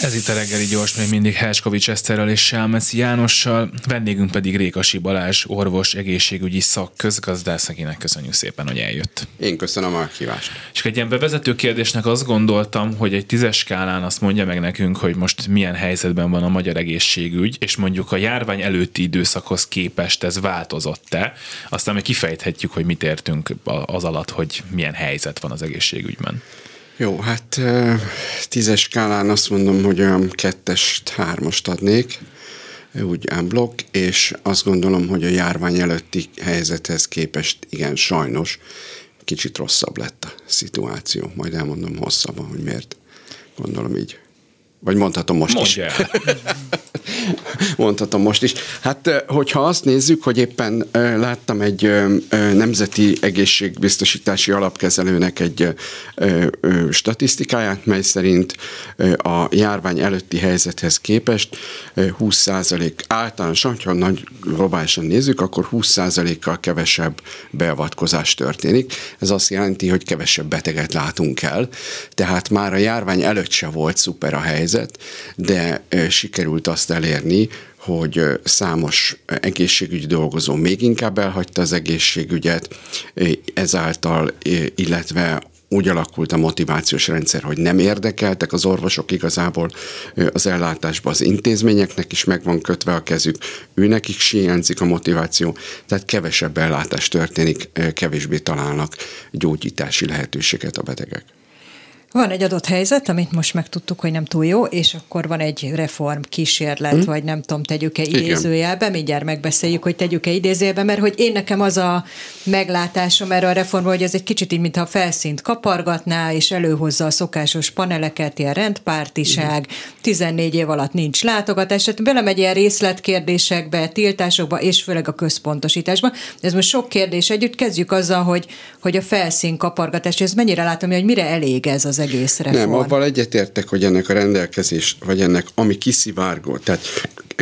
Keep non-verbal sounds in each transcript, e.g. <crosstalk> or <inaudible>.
Ez itt a reggeli gyors, még mindig Herskovics Eszterrel és Sálmeci Jánossal, vendégünk pedig Rékasi Balázs, orvos, egészségügyi szakközgazdász, akinek köszönjük szépen, hogy eljött. Én köszönöm a kívást. És egy ilyen bevezető kérdésnek azt gondoltam, hogy egy tízes skálán azt mondja meg nekünk, hogy most milyen helyzetben van a magyar egészségügy, és mondjuk a járvány előtti időszakhoz képest ez változott-e, aztán meg kifejthetjük, hogy mit értünk az alatt, hogy milyen helyzet van az egészségügyben. Jó, hát tízes skálán azt mondom, hogy olyan kettest, hármast adnék, úgy unblock, és azt gondolom, hogy a járvány előtti helyzethez képest igen, sajnos kicsit rosszabb lett a szituáció. Majd elmondom hosszabban, hogy miért gondolom így. Vagy mondhatom most Mondja is. <laughs> mondhatom most is. Hát, hogyha azt nézzük, hogy éppen láttam egy nemzeti egészségbiztosítási alapkezelőnek egy statisztikáját, mely szerint a járvány előtti helyzethez képest 20% általánosan, ha nagy globálisan nézzük, akkor 20%-kal kevesebb beavatkozás történik. Ez azt jelenti, hogy kevesebb beteget látunk el, tehát már a járvány előtt se volt szuper a helyzet, de sikerült azt elérni, hogy számos egészségügyi dolgozó még inkább elhagyta az egészségügyet, ezáltal, illetve úgy alakult a motivációs rendszer, hogy nem érdekeltek az orvosok igazából az ellátásba, az intézményeknek is meg van kötve a kezük, őnek is hiányzik a motiváció, tehát kevesebb ellátás történik, kevésbé találnak gyógyítási lehetőséget a betegek. Van egy adott helyzet, amit most megtudtuk, hogy nem túl jó, és akkor van egy reform kísérlet, hmm. vagy nem tudom, tegyük-e idézőjelbe, mindjárt megbeszéljük, hogy tegyük-e idézőjelbe, mert hogy én nekem az a meglátásom erre a reformról, hogy ez egy kicsit így, mintha a felszínt kapargatná, és előhozza a szokásos paneleket, ilyen rendpártiság, hmm. 14 év alatt nincs látogatás, tehát belemegy ilyen részletkérdésekbe, tiltásokba, és főleg a központosításba. Ez most sok kérdés együtt, kezdjük azzal, hogy, hogy a felszín kapargatás, ez mennyire látom, hogy mire elég ez az az egész reform. Nem, avval egyetértek, hogy ennek a rendelkezés, vagy ennek, ami kiszivárgó. Tehát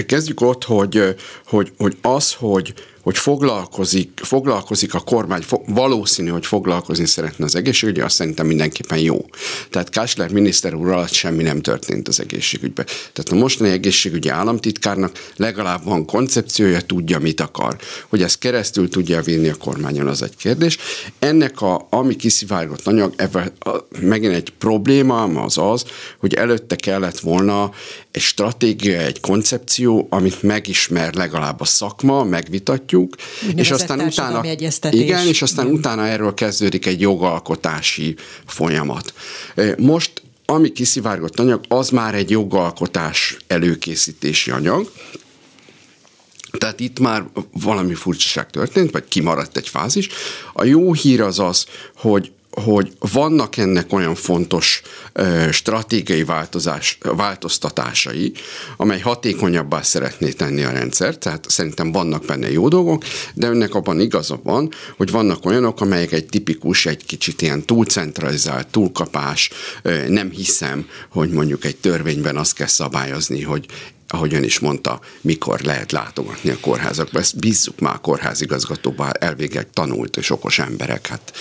kezdjük ott, hogy, hogy, hogy az, hogy hogy foglalkozik, foglalkozik a kormány, valószínű, hogy foglalkozni szeretne az egészségügyi, azt szerintem mindenképpen jó. Tehát Kásler miniszter úr alatt semmi nem történt az egészségügyben. Tehát a mostani egészségügyi államtitkárnak legalább van koncepciója, tudja, mit akar. Hogy ezt keresztül tudja vinni a kormányon, az egy kérdés. Ennek a, ami kiszivárgott anyag, ebben megint egy probléma az az, hogy előtte kellett volna egy stratégia, egy koncepció, amit megismer legalább a szakma, megvitatjuk, és aztán utána, igen, és aztán utána erről kezdődik egy jogalkotási folyamat. Most ami kiszivárgott anyag, az már egy jogalkotás előkészítési anyag, tehát itt már valami furcsaság történt, vagy kimaradt egy fázis. A jó hír az az, hogy hogy vannak ennek olyan fontos stratégiai változás, változtatásai, amely hatékonyabbá szeretné tenni a rendszert, tehát szerintem vannak benne jó dolgok, de önnek abban igaza van, hogy vannak olyanok, amelyek egy tipikus, egy kicsit ilyen túlcentralizált, túlkapás, nem hiszem, hogy mondjuk egy törvényben azt kell szabályozni, hogy ahogy ön is mondta, mikor lehet látogatni a kórházakba. Ezt bízzuk már a kórházigazgatóba, elvégek tanult és okos emberek, hát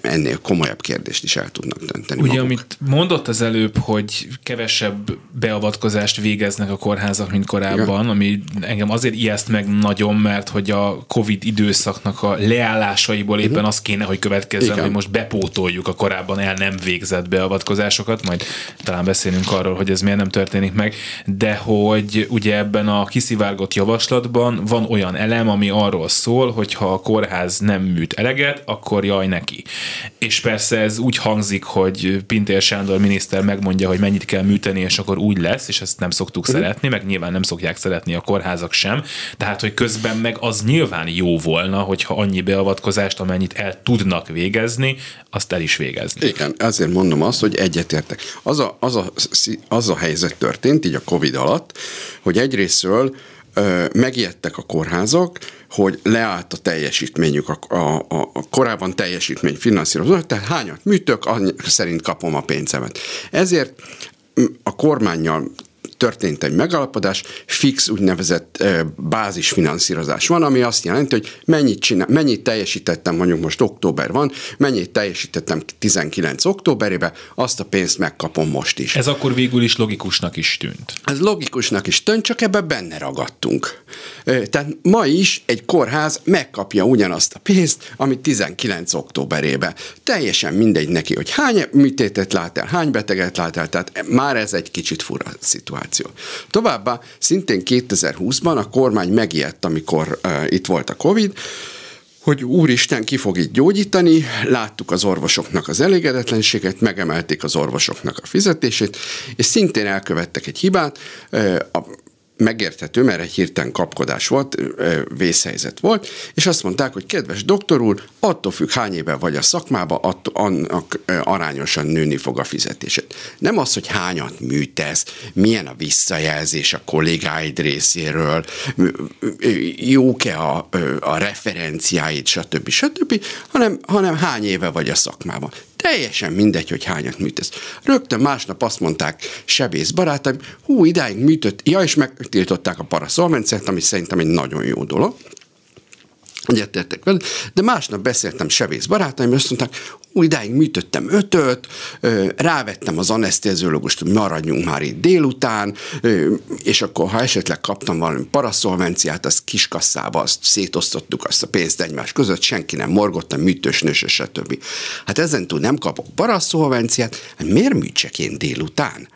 ennél komolyabb kérdést is el tudnak dönteni. Ugye, maguk. amit mondott az előbb, hogy kevesebb beavatkozást végeznek a kórházak, mint korábban, Igen. ami engem azért ijeszt meg nagyon, mert hogy a Covid időszaknak a leállásaiból éppen uh-huh. az kéne, hogy következzen, Igen. hogy most bepótoljuk a korábban el nem végzett beavatkozásokat, majd talán beszélünk arról, hogy ez miért nem történik meg, de hogy hogy ugye ebben a kiszivárgott javaslatban van olyan elem, ami arról szól, hogy ha a kórház nem műt eleget, akkor jaj neki. És persze ez úgy hangzik, hogy Pintér Sándor miniszter megmondja, hogy mennyit kell műteni, és akkor úgy lesz, és ezt nem szoktuk uh-huh. szeretni, meg nyilván nem szokják szeretni a kórházak sem, tehát hogy közben meg az nyilván jó volna, hogyha annyi beavatkozást, amennyit el tudnak végezni, azt el is végezni. Igen, azért mondom azt, hogy egyetértek. Az a, az a, az a helyzet történt így a Covid alatt, hogy egyrésztről megijedtek a kórházak, hogy leállt a teljesítményük, a, a, a korábban teljesítmény finanszírozó, tehát hányat műtök, szerint kapom a pénzemet. Ezért a kormányjal történt egy megalapodás, fix úgynevezett bázisfinanszírozás van, ami azt jelenti, hogy mennyit, csinál, mennyit teljesítettem, mondjuk most október van, mennyit teljesítettem 19 októberébe, azt a pénzt megkapom most is. Ez akkor végül is logikusnak is tűnt. Ez logikusnak is tűnt, csak ebbe benne ragadtunk. Tehát ma is egy kórház megkapja ugyanazt a pénzt, amit 19 októberébe. Teljesen mindegy neki, hogy hány műtétet lát el, hány beteget lát el, tehát már ez egy kicsit fura szituáció. Továbbá szintén 2020-ban a kormány megijedt, amikor uh, itt volt a Covid, hogy úristen, ki fog itt gyógyítani, láttuk az orvosoknak az elégedetlenséget, megemelték az orvosoknak a fizetését, és szintén elkövettek egy hibát, a megérthető, mert egy hirtelen kapkodás volt, vészhelyzet volt, és azt mondták, hogy kedves doktor úr, attól függ, hány éve vagy a szakmába, attól, annak arányosan nőni fog a fizetésed. Nem az, hogy hányat műtesz, milyen a visszajelzés a kollégáid részéről, jók-e a, a referenciáid, stb. stb., hanem, hanem hány éve vagy a szakmában. Teljesen mindegy, hogy hányat műtesz. Rögtön másnap azt mondták sebész barátaim, hú, idáig műtött, ja, és megtiltották a paraszolvenciát, ami szerintem egy nagyon jó dolog. Egyetértek vele, de másnap beszéltem sebész barátaim, azt mondták, idáig műtöttem ötöt, rávettem az anesztéziológust, hogy maradjunk már itt délután, és akkor ha esetleg kaptam valami paraszolvenciát, azt kiskasszába, azt szétosztottuk azt a pénzt egymás között, senki nem morgott, a műtősnős, stb. Hát ezen túl nem kapok paraszolvenciát, hát miért műtsek én délután?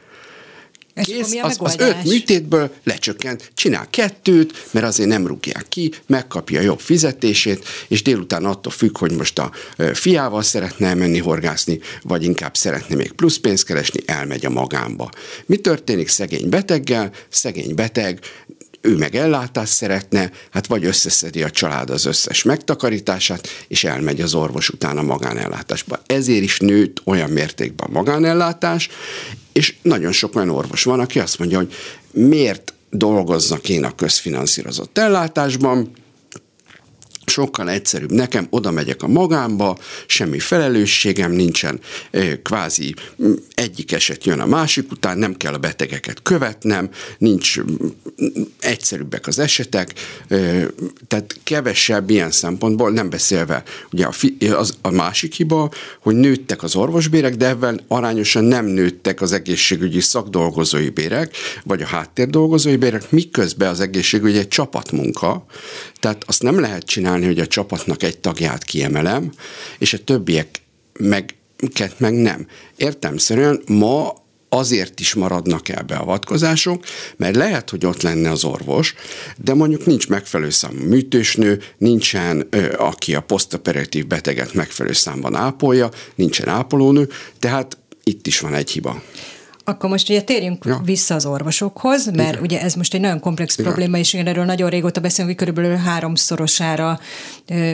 Kész, az, az öt műtétből lecsökkent, csinál kettőt, mert azért nem rúgják ki, megkapja jobb fizetését, és délután attól függ, hogy most a fiával szeretne menni horgászni, vagy inkább szeretne még plusz pénzt keresni, elmegy a magámba. Mi történik szegény beteggel? Szegény beteg ő meg ellátást szeretne, hát vagy összeszedi a család az összes megtakarítását, és elmegy az orvos után a magánellátásba. Ezért is nőtt olyan mértékben a magánellátás, és nagyon sok olyan orvos van, aki azt mondja, hogy miért dolgoznak én a közfinanszírozott ellátásban, sokkal egyszerűbb. Nekem, oda megyek a magámba, semmi felelősségem nincsen, kvázi egyik eset jön a másik után, nem kell a betegeket követnem, nincs egyszerűbbek az esetek, tehát kevesebb ilyen szempontból, nem beszélve, ugye a, fi, az, a másik hiba, hogy nőttek az orvosbérek, de ebben arányosan nem nőttek az egészségügyi szakdolgozói bérek, vagy a háttérdolgozói bérek, miközben az egészségügy egy csapatmunka, tehát azt nem lehet csinálni, hogy a csapatnak egy tagját kiemelem, és a többiek meg, meg nem. Értemszerűen ma azért is maradnak el beavatkozások, mert lehet, hogy ott lenne az orvos, de mondjuk nincs megfelelő számú műtősnő, nincsen, aki a posztoperatív beteget megfelelő számban ápolja, nincsen ápolónő, tehát itt is van egy hiba. Akkor most ugye térjünk ja. vissza az orvosokhoz, mert Igen. ugye ez most egy nagyon komplex Igen. probléma, és én erről nagyon régóta beszélünk, hogy körülbelül háromszorosára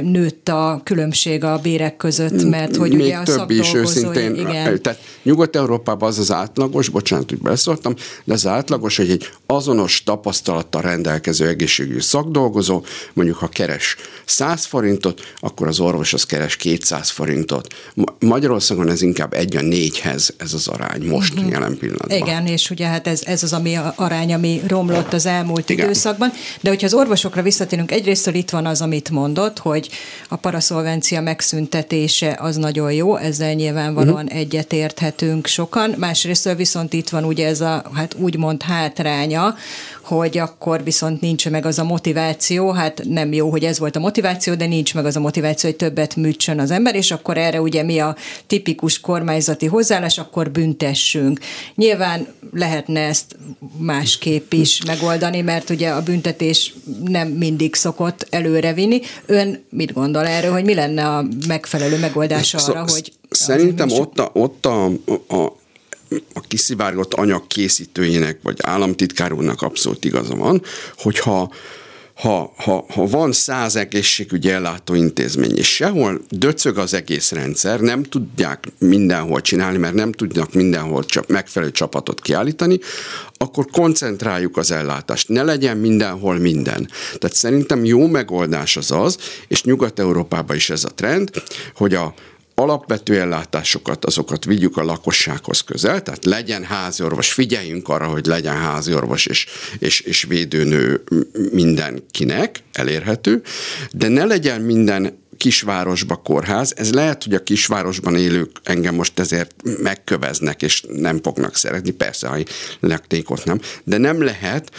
nőtt a különbség a bérek között, mert hogy Még ugye a több is őszintén. Igen. Tehát Nyugat-Európában az az átlagos, bocsánat, hogy beszóltam, de az átlagos, hogy egy azonos tapasztalattal rendelkező egészségügyi szakdolgozó, mondjuk ha keres 100 forintot, akkor az orvos az keres 200 forintot. Magyarországon ez inkább egy a négyhez ez az arány most uh-huh. jelen pillanatban. Igen, és ugye hát ez, ez az ami arány, ami romlott az elmúlt Igen. időszakban. De hogyha az orvosokra visszatérünk, egyrészt itt van az, amit mondott, hogy a paraszolvencia megszüntetése az nagyon jó, ezzel nyilvánvalóan uh-huh. egyetérthetünk sokan. Másrészt viszont itt van ugye ez a, hát úgymond hátránya, hogy akkor viszont nincs meg az a motiváció, hát nem jó, hogy ez volt a motiváció, de nincs meg az a motiváció, hogy többet műtsön az ember, és akkor erre ugye mi a tipikus kormányzati hozzáállás, akkor büntessünk. Nyilván lehetne ezt másképp is megoldani, mert ugye a büntetés nem mindig szokott előrevinni. Ön mit gondol erről, hogy mi lenne a megfelelő megoldás arra, hogy... Szerintem ott a, ott a, a a kiszivárgott anyag készítőjének, vagy államtitkár úrnak abszolút igaza van, hogyha ha, ha, ha van száz egészségügyi ellátó intézmény, és sehol döcög az egész rendszer, nem tudják mindenhol csinálni, mert nem tudnak mindenhol csak megfelelő csapatot kiállítani, akkor koncentráljuk az ellátást. Ne legyen mindenhol minden. Tehát szerintem jó megoldás az az, és Nyugat-Európában is ez a trend, hogy a, alapvető ellátásokat, azokat vigyük a lakossághoz közel, tehát legyen háziorvos, figyeljünk arra, hogy legyen háziorvos és, és, és védőnő mindenkinek elérhető, de ne legyen minden kisvárosba kórház. Ez lehet, hogy a kisvárosban élők engem most ezért megköveznek, és nem fognak szeretni, persze, ha laknék ott nem, de nem lehet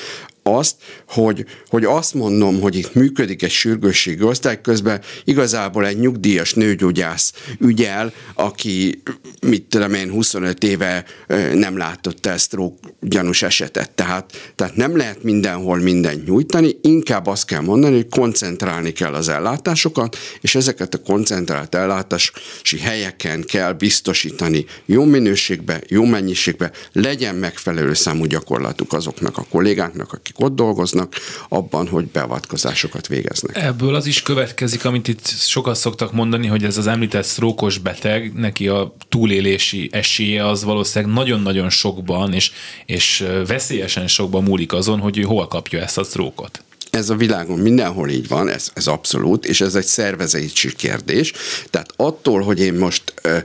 azt, hogy, hogy azt mondom, hogy itt működik egy sürgősségi osztály, közben igazából egy nyugdíjas nőgyógyász ügyel, aki, mit tudom én, 25 éve nem látott el stroke gyanús esetet. Tehát, tehát nem lehet mindenhol mindent nyújtani, inkább azt kell mondani, hogy koncentrálni kell az ellátásokat, és ezeket a koncentrált ellátási helyeken kell biztosítani jó minőségbe, jó mennyiségbe, legyen megfelelő számú gyakorlatuk azoknak a kollégáknak, akik ott dolgoznak, abban, hogy beavatkozásokat végeznek. Ebből az is következik, amit itt sokat szoktak mondani, hogy ez az említett sztrókos beteg, neki a túlélési esélye az valószínűleg nagyon-nagyon sokban és, és veszélyesen sokban múlik azon, hogy ő hol kapja ezt a sztrókot ez a világon mindenhol így van, ez, ez abszolút, és ez egy szervezési kérdés. Tehát attól, hogy én most ö,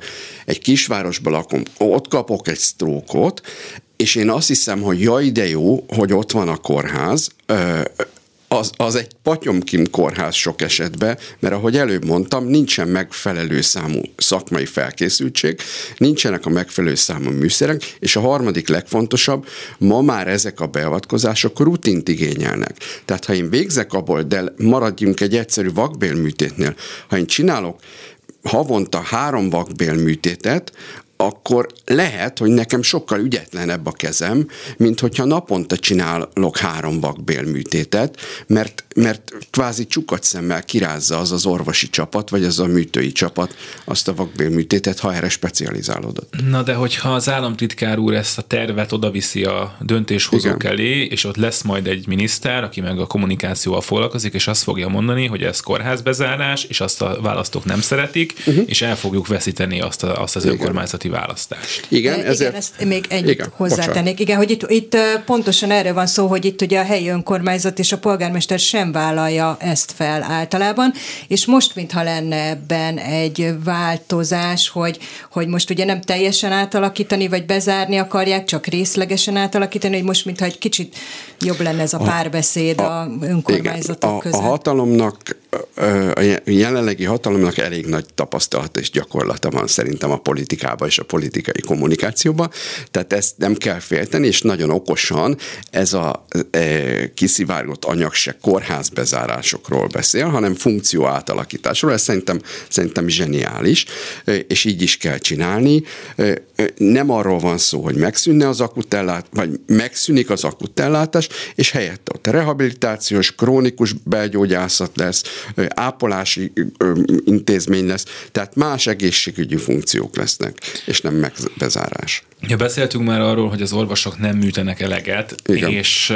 egy kisvárosban lakom, ott kapok egy sztrókot, és én azt hiszem, hogy jaj, de jó, hogy ott van a kórház, az, az egy patyomkim kórház sok esetben, mert ahogy előbb mondtam, nincsen megfelelő számú szakmai felkészültség, nincsenek a megfelelő számú műszerek, és a harmadik legfontosabb, ma már ezek a beavatkozások rutint igényelnek. Tehát ha én végzek abból, de maradjunk egy egyszerű vakbélműtétnél, ha én csinálok havonta három vakbélműtétet, akkor lehet, hogy nekem sokkal ügyetlenebb a kezem, mint hogyha naponta csinálok három vakbélműtétet, mert, mert kvázi csukat szemmel kirázza az az orvosi csapat, vagy az a műtői csapat azt a vakbélműtétet, ha erre specializálódott. Na de hogyha az államtitkár úr ezt a tervet odaviszi a döntéshozók Igen. elé, és ott lesz majd egy miniszter, aki meg a kommunikációval foglalkozik, és azt fogja mondani, hogy ez kórházbezárás, és azt a választók nem szeretik, uh-huh. és el fogjuk veszíteni azt, a, azt az Igen. önkormányzati önkormányzati választást. Igen, ezért... igen ezt még ennyit igen, hozzátennék. Igen, hogy itt, itt pontosan erre van szó, hogy itt ugye a helyi önkormányzat és a polgármester sem vállalja ezt fel általában, és most mintha lenne ebben egy változás, hogy, hogy most ugye nem teljesen átalakítani, vagy bezárni akarják, csak részlegesen átalakítani, hogy most mintha egy kicsit jobb lenne ez a párbeszéd a, a önkormányzatok igen, között. A hatalomnak a jelenlegi hatalomnak elég nagy tapasztalat és gyakorlata van szerintem a politikában és a politikai kommunikációban, tehát ezt nem kell félteni, és nagyon okosan ez a e, kiszivárgott anyag se kórházbezárásokról beszél, hanem funkció átalakításról, ez szerintem, szerintem zseniális, és így is kell csinálni. Nem arról van szó, hogy megszűnne az akutellát, vagy megszűnik az akutellátás, és helyette ott rehabilitációs, krónikus belgyógyászat lesz, ápolási intézmény lesz, tehát más egészségügyi funkciók lesznek, és nem megbezárás. Ja, beszéltünk már arról, hogy az orvosok nem műtenek eleget, Igen. és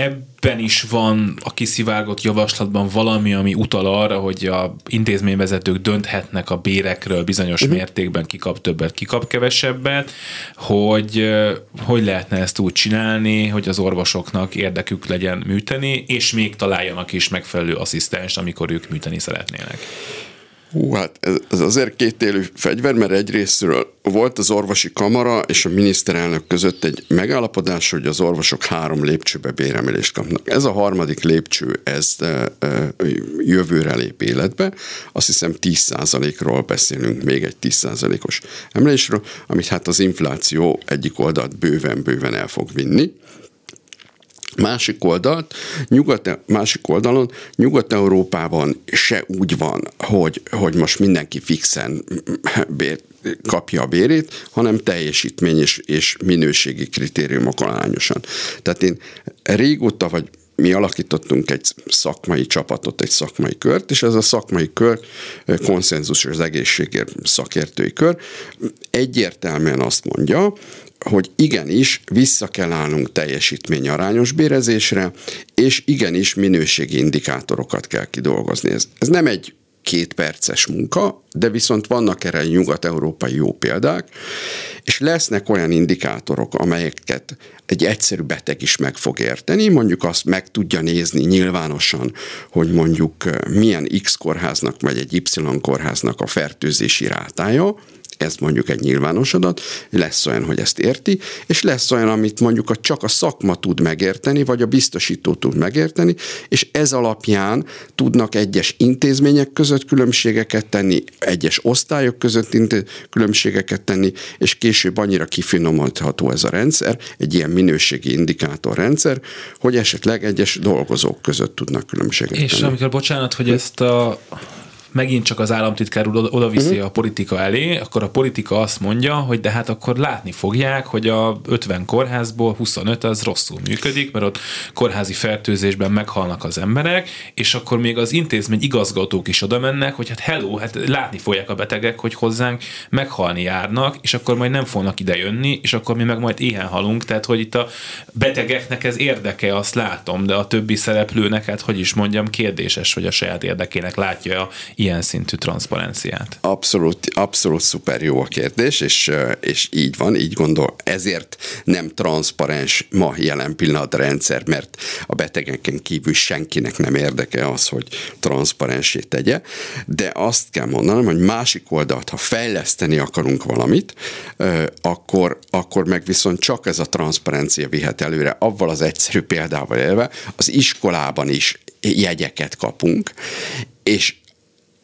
ebben is van a kiszivárgott javaslatban valami, ami utal arra, hogy a intézményvezetők dönthetnek a bérekről bizonyos uh-huh. mértékben, kikap többet, kikap kevesebbet, hogy hogy lehetne ezt úgy csinálni, hogy az orvosoknak érdekük legyen műteni, és még találjanak is megfelelő asszisztens, amikor ők műteni szeretnének. Hú, hát ez, ez azért kétélű fegyver, mert egyrésztről volt az orvosi kamara és a miniszterelnök között egy megállapodás, hogy az orvosok három lépcsőbe béremelést kapnak. Ez a harmadik lépcső, ez jövőre lép életbe. Azt hiszem 10%-ról beszélünk, még egy 10%-os emelésről, amit hát az infláció egyik oldalt bőven-bőven el fog vinni. Másik oldalt, nyugat, másik oldalon, Nyugat-Európában se úgy van, hogy, hogy most mindenki fixen bér, kapja a bérét, hanem teljesítmény és, és minőségi kritériumok alányosan. Tehát én régóta, vagy mi alakítottunk egy szakmai csapatot, egy szakmai kört, és ez a szakmai kör konszenzus az egészségért szakértői kör egyértelműen azt mondja, hogy igenis vissza kell állnunk teljesítményarányos bérezésre, és igenis minőségi indikátorokat kell kidolgozni. Ez, ez nem egy két perces munka, de viszont vannak erre nyugat-európai jó példák, és lesznek olyan indikátorok, amelyeket egy egyszerű beteg is meg fog érteni, mondjuk azt meg tudja nézni nyilvánosan, hogy mondjuk milyen X kórháznak vagy egy Y kórháznak a fertőzési rátája, ez mondjuk egy nyilvános adat, lesz olyan, hogy ezt érti, és lesz olyan, amit mondjuk a, csak a szakma tud megérteni, vagy a biztosító tud megérteni, és ez alapján tudnak egyes intézmények között különbségeket tenni, egyes osztályok között különbségeket tenni, és később annyira kifinomítható ez a rendszer, egy ilyen minőségi indikátor rendszer, hogy esetleg egyes dolgozók között tudnak különbséget és tenni. És amikor, bocsánat, hogy ezt a megint csak az államtitkár úr oda viszi uh-huh. a politika elé, akkor a politika azt mondja, hogy de hát akkor látni fogják, hogy a 50 kórházból 25 az rosszul működik, mert ott kórházi fertőzésben meghalnak az emberek, és akkor még az intézmény igazgatók is oda mennek, hogy hát hello, hát látni fogják a betegek, hogy hozzánk meghalni járnak, és akkor majd nem fognak ide jönni, és akkor mi meg majd éhen halunk, tehát hogy itt a betegeknek ez érdeke, azt látom, de a többi szereplőnek, hát hogy is mondjam, kérdéses, hogy a saját érdekének látja ilyen szintű transzparenciát? Abszolút, abszolút szuper jó a kérdés, és, és így van, így gondol. Ezért nem transzparens ma jelen pillanat a rendszer, mert a betegeken kívül senkinek nem érdeke az, hogy transzparensé tegye, de azt kell mondanom, hogy másik oldalt, ha fejleszteni akarunk valamit, akkor, akkor meg viszont csak ez a transzparencia vihet előre, avval az egyszerű példával élve, az iskolában is jegyeket kapunk, és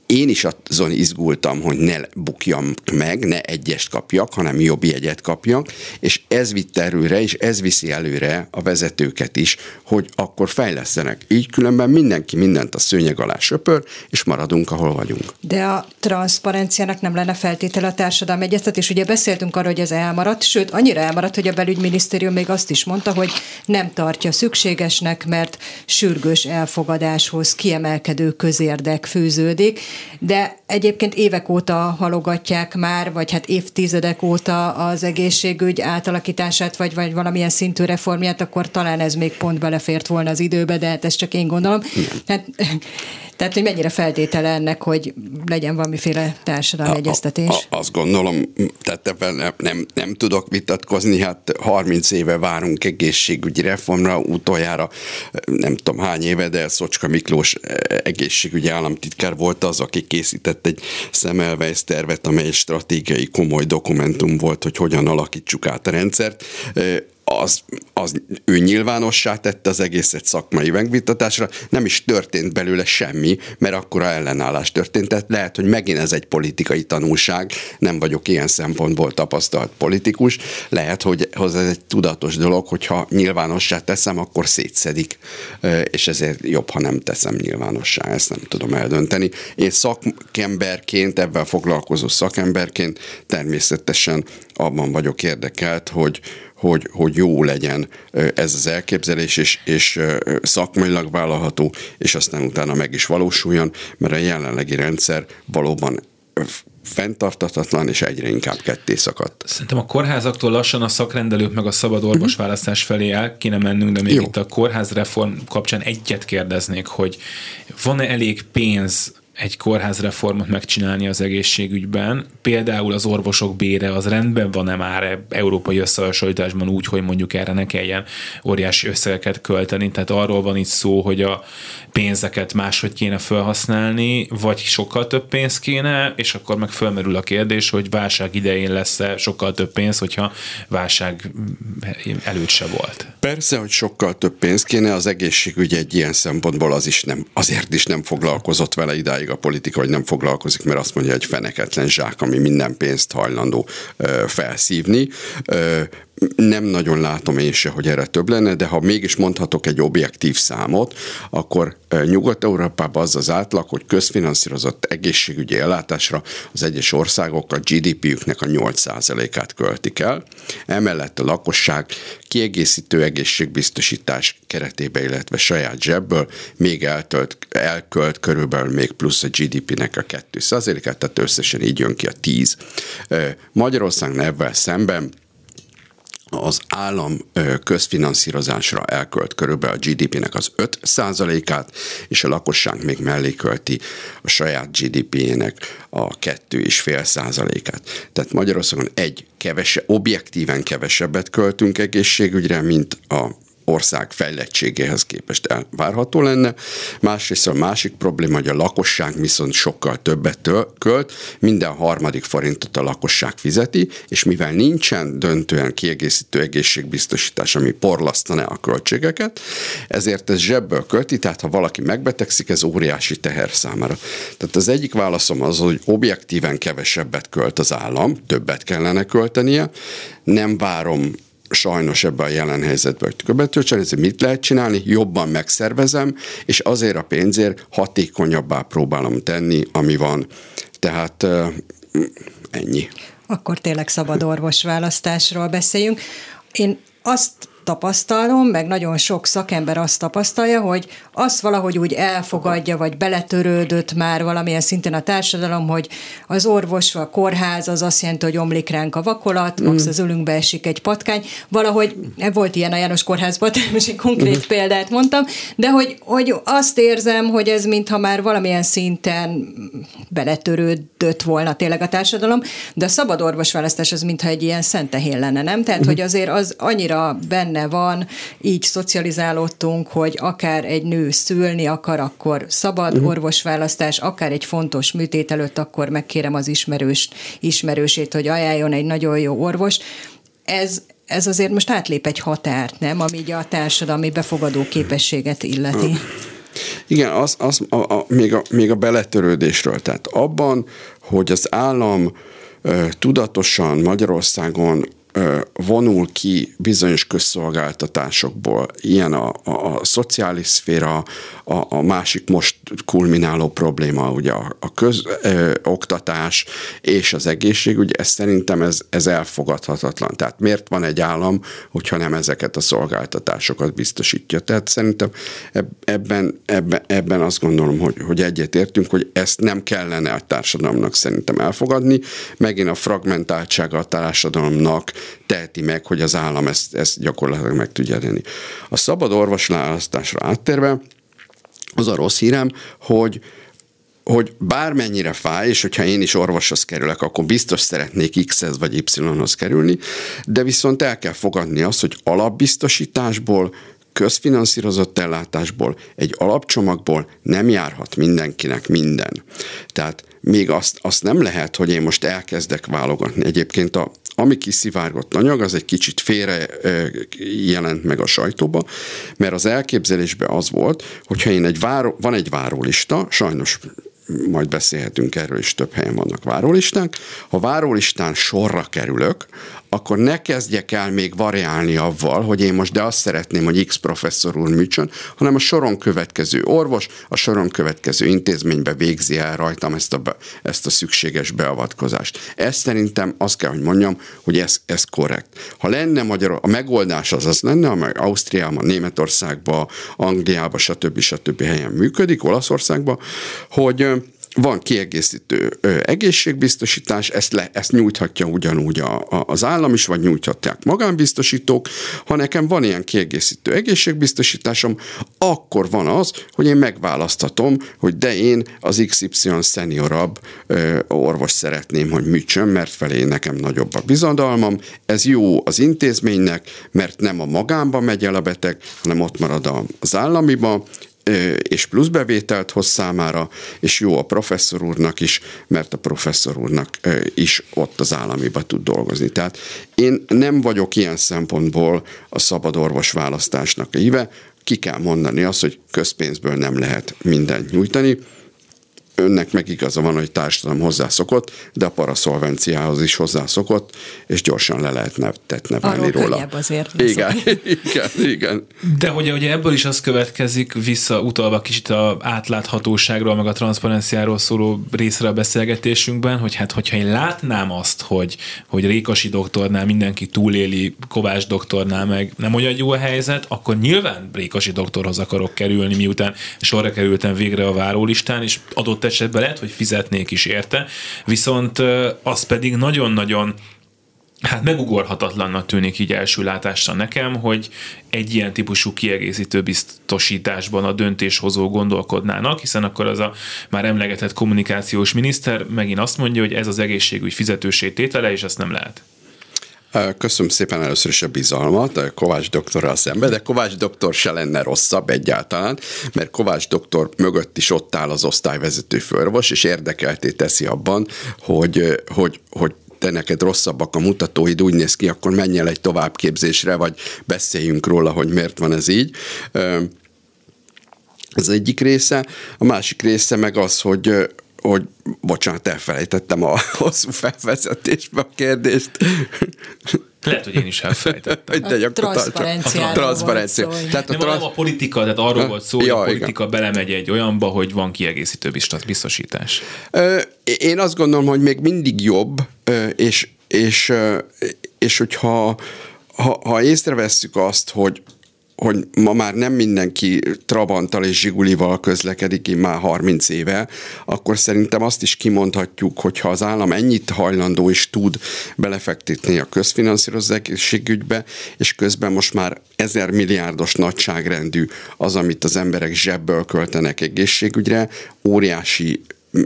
én is azon izgultam, hogy ne bukjam meg, ne egyest kapjak, hanem jobb jegyet kapjak, és ez vitt előre, és ez viszi előre a vezetőket is, hogy akkor fejlesztenek. Így különben mindenki mindent a szőnyeg alá söpör, és maradunk, ahol vagyunk. De a transzparenciának nem lenne feltétele a társadalmi egyeztetés. Ugye beszéltünk arról, hogy ez elmaradt, sőt, annyira elmaradt, hogy a belügyminisztérium még azt is mondta, hogy nem tartja szükségesnek, mert sürgős elfogadáshoz kiemelkedő közérdek fűződik de egyébként évek óta halogatják már, vagy hát évtizedek óta az egészségügy átalakítását, vagy, vagy valamilyen szintű reformját, akkor talán ez még pont belefért volna az időbe, de hát ezt csak én gondolom. Hát, tehát, hogy mennyire feltétele ennek, hogy legyen valamiféle társadalmi egyeztetés? A, azt gondolom, tehát ebben nem, nem, nem tudok vitatkozni, hát 30 éve várunk egészségügyi reformra, utoljára nem tudom hány éve, de Szocska Miklós egészségügyi államtitkár volt az, aki készített egy Semmelweis tervet, amely egy stratégiai komoly dokumentum volt, hogy hogyan alakítsuk át a rendszert az, az ő nyilvánossá tette az egészet szakmai megvitatásra, nem is történt belőle semmi, mert akkora ellenállás történt. Tehát lehet, hogy megint ez egy politikai tanulság, nem vagyok ilyen szempontból tapasztalt politikus, lehet, hogy ez egy tudatos dolog, hogyha nyilvánossá teszem, akkor szétszedik, és ezért jobb, ha nem teszem nyilvánossá, ezt nem tudom eldönteni. Én szakemberként, ebben foglalkozó szakemberként természetesen abban vagyok érdekelt, hogy, hogy, hogy jó legyen ez az elképzelés, és, és szakmailag vállalható, és aztán utána meg is valósuljon, mert a jelenlegi rendszer valóban fenntartatatlan, és egyre inkább ketté szakadt. Szerintem a kórházaktól lassan a szakrendelők meg a szabad orvosválasztás felé el kéne mennünk, de még Jó. itt a kórházreform kapcsán egyet kérdeznék, hogy van-e elég pénz egy kórházreformot megcsinálni az egészségügyben. Például az orvosok bére az rendben van-e már európai összehasonlításban úgy, hogy mondjuk erre ne kelljen óriási összegeket költeni. Tehát arról van itt szó, hogy a pénzeket máshogy kéne felhasználni, vagy sokkal több pénz kéne, és akkor meg fölmerül a kérdés, hogy válság idején lesz-e sokkal több pénz, hogyha válság előtt se volt. Persze, hogy sokkal több pénz kéne, az egészségügy egy ilyen szempontból az is nem, azért is nem foglalkozott vele idáig a politika, hogy nem foglalkozik, mert azt mondja, hogy feneketlen zsák, ami minden pénzt hajlandó felszívni. Nem nagyon látom én se, hogy erre több lenne, de ha mégis mondhatok egy objektív számot, akkor Nyugat-Európában az az átlag, hogy közfinanszírozott egészségügyi ellátásra az egyes országok a GDP-jüknek a 8%-át költik el. Emellett a lakosság kiegészítő egészségbiztosítás keretében, illetve saját zsebből még eltölt, elkölt körülbelül még plusz a GDP-nek a 2%-át, tehát összesen így jön ki a 10. Magyarország ebben szemben az állam közfinanszírozásra elkölt körülbelül a GDP-nek az 5 át és a lakosság még mellé költi a saját GDP-nek a 2,5 százalékát. Tehát Magyarországon egy kevese, objektíven kevesebbet költünk egészségügyre, mint a ország fejlettségéhez képest elvárható lenne. Másrészt a másik probléma, hogy a lakosság viszont sokkal többet költ, minden harmadik forintot a lakosság fizeti, és mivel nincsen döntően kiegészítő egészségbiztosítás, ami porlasztaná a költségeket, ezért ez zsebből költi, tehát ha valaki megbetegszik, ez óriási teher számára. Tehát az egyik válaszom az, hogy objektíven kevesebbet költ az állam, többet kellene költenie, nem várom sajnos ebbe a jelen helyzetbe, hogy ezért mit lehet csinálni? Jobban megszervezem, és azért a pénzért hatékonyabbá próbálom tenni, ami van. Tehát ennyi. Akkor tényleg szabad orvosválasztásról beszéljünk. Én azt tapasztalom, meg nagyon sok szakember azt tapasztalja, hogy azt valahogy úgy elfogadja, vagy beletörődött már valamilyen szinten a társadalom, hogy az orvos, vagy a kórház az azt jelenti, hogy omlik ránk a vakolat, mm. max az ölünkbe esik egy patkány. Valahogy volt ilyen a János kórházban, <laughs> most egy konkrét mm. példát mondtam, de hogy, hogy azt érzem, hogy ez mintha már valamilyen szinten beletörődött volna tényleg a társadalom, de a szabad orvosválasztás az mintha egy ilyen szentehén lenne, nem? Tehát, mm. hogy azért az annyira benne benne van, így szocializálódtunk, hogy akár egy nő szülni akar, akkor szabad uh-huh. orvosválasztás, akár egy fontos műtét előtt, akkor megkérem az ismerős, ismerősét, hogy ajánljon egy nagyon jó orvos. Ez, ez azért most átlép egy határt, nem? Ami így a társadalmi befogadó képességet illeti. Igen, az, az a, a, még, a, még a beletörődésről. Tehát abban, hogy az állam tudatosan Magyarországon vonul ki bizonyos közszolgáltatásokból, ilyen a, a, a szociális szféra, a, a másik most kulmináló probléma, ugye a, a közoktatás és az egészségügy, ez szerintem ez, ez elfogadhatatlan. Tehát miért van egy állam, hogyha nem ezeket a szolgáltatásokat biztosítja? Tehát szerintem ebben, ebben, ebben azt gondolom, hogy, hogy egyetértünk, hogy ezt nem kellene a társadalomnak szerintem elfogadni. Megint a fragmentáltsága a társadalomnak teheti meg, hogy az állam ezt, ezt gyakorlatilag meg tudja tenni. A szabad orvoslálasztásra áttérve, az a rossz hírem, hogy hogy bármennyire fáj, és hogyha én is orvoshoz kerülök, akkor biztos szeretnék X-hez vagy Y-hoz kerülni, de viszont el kell fogadni azt, hogy alapbiztosításból, közfinanszírozott ellátásból, egy alapcsomagból nem járhat mindenkinek minden. Tehát még azt, azt nem lehet, hogy én most elkezdek válogatni. Egyébként a, ami kiszivárgott anyag, az egy kicsit félre jelent meg a sajtóba, mert az elképzelésben az volt, hogyha én egy váró, van egy várólista, sajnos majd beszélhetünk erről is, több helyen vannak várólisták. Ha várólistán sorra kerülök, akkor ne kezdjek el még variálni avval, hogy én most de azt szeretném, hogy X professzor úr műtsön, hanem a soron következő orvos, a soron következő intézménybe végzi el rajtam ezt a, ezt a szükséges beavatkozást. Ez szerintem azt kell, hogy mondjam, hogy ez, ez korrekt. Ha lenne magyar, a megoldás az az lenne, amely Ausztriában, Németországban, Angliában, stb. stb. helyen működik, Olaszországban, hogy van kiegészítő egészségbiztosítás, ezt, le, ezt nyújthatja ugyanúgy a, a, az állam is, vagy nyújthatják magánbiztosítók. Ha nekem van ilyen kiegészítő egészségbiztosításom, akkor van az, hogy én megválaszthatom, hogy de én az XY szeniorabb ö, orvos szeretném, hogy műtsön, mert felé nekem nagyobb a bizadalmam. Ez jó az intézménynek, mert nem a magánba megy el a beteg, hanem ott marad az államiba, és plusz bevételt hoz számára, és jó a professzor úrnak is, mert a professzor úrnak is ott az államiba tud dolgozni. Tehát én nem vagyok ilyen szempontból a szabad orvos választásnak a híve, ki kell mondani azt, hogy közpénzből nem lehet mindent nyújtani, önnek meg igaza van, hogy társadalom hozzászokott, de a paraszolvenciához is hozzászokott, és gyorsan le lehetne nevelni róla. Könnyebb azért. Igen, <laughs> igen, igen. De hogy ugye ebből is az következik, vissza utalva kicsit a átláthatóságról, meg a transzparenciáról szóló részre a beszélgetésünkben, hogy hát hogyha én látnám azt, hogy, hogy Rékasi doktornál mindenki túléli, Kovács doktornál meg nem olyan jó a helyzet, akkor nyilván Rékasi doktorhoz akarok kerülni, miután sorra kerültem végre a várólistán, és adott esetben lehet, hogy fizetnék is érte, viszont az pedig nagyon-nagyon hát megugorhatatlannak tűnik így első látásra nekem, hogy egy ilyen típusú kiegészítő biztosításban a döntéshozó gondolkodnának, hiszen akkor az a már emlegetett kommunikációs miniszter megint azt mondja, hogy ez az egészségügy fizetősé tétele, és ezt nem lehet. Köszönöm szépen először is a bizalmat Kovács doktorral szemben, de Kovács doktor se lenne rosszabb egyáltalán, mert Kovács doktor mögött is ott áll az osztályvezető főorvos, és érdekelté teszi abban, hogy, hogy, hogy te neked rosszabbak a mutatóid, úgy néz ki, akkor menj el egy továbbképzésre, vagy beszéljünk róla, hogy miért van ez így. Ez egyik része. A másik része meg az, hogy, hogy bocsánat, elfelejtettem a <laughs> hosszú felvezetésbe a kérdést. Lehet, hogy én is elfelejtettem. De a transzparencia. A transzparencia. Tehát a, transz... a politika, tehát arról volt szó, hogy ja, a politika igen. belemegy egy olyanba, hogy van kiegészítő biztosítás. Én azt gondolom, hogy még mindig jobb, és, és, és hogyha ha, ha észrevesszük azt, hogy, hogy ma már nem mindenki Trabanttal és Zsigulival közlekedik én már 30 éve, akkor szerintem azt is kimondhatjuk, hogy ha az állam ennyit hajlandó és tud belefektetni a közfinanszírozásügybe, és közben most már ezer milliárdos nagyságrendű az, amit az emberek zsebből költenek egészségügyre, óriási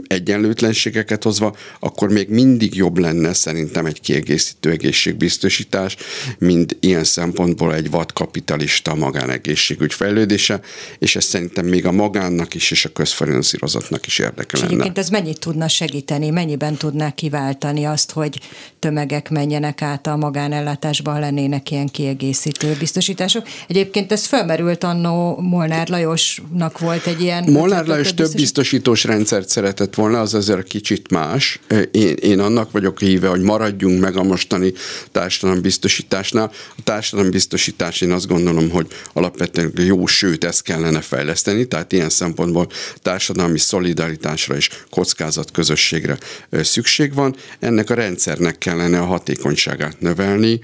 egyenlőtlenségeket hozva, akkor még mindig jobb lenne szerintem egy kiegészítő egészségbiztosítás, mint ilyen szempontból egy vadkapitalista magánegészségügy fejlődése, és ez szerintem még a magánnak is és a közfinanszírozatnak is érdekel lenne. Egyébként ez mennyit tudna segíteni, mennyiben tudná kiváltani azt, hogy tömegek menjenek át a magánellátásba, ha lennének ilyen kiegészítő biztosítások. Egyébként ez felmerült annó Molnár Lajosnak volt egy ilyen... Molnár Lajos több biztosítós rendszert szeret lehetett volna, az azért kicsit más. Én, én annak vagyok híve, hogy maradjunk meg a mostani társadalombiztosításnál. A társadalombiztosítás én azt gondolom, hogy alapvetően jó, sőt ezt kellene fejleszteni, tehát ilyen szempontból társadalmi szolidaritásra és kockázatközösségre szükség van. Ennek a rendszernek kellene a hatékonyságát növelni,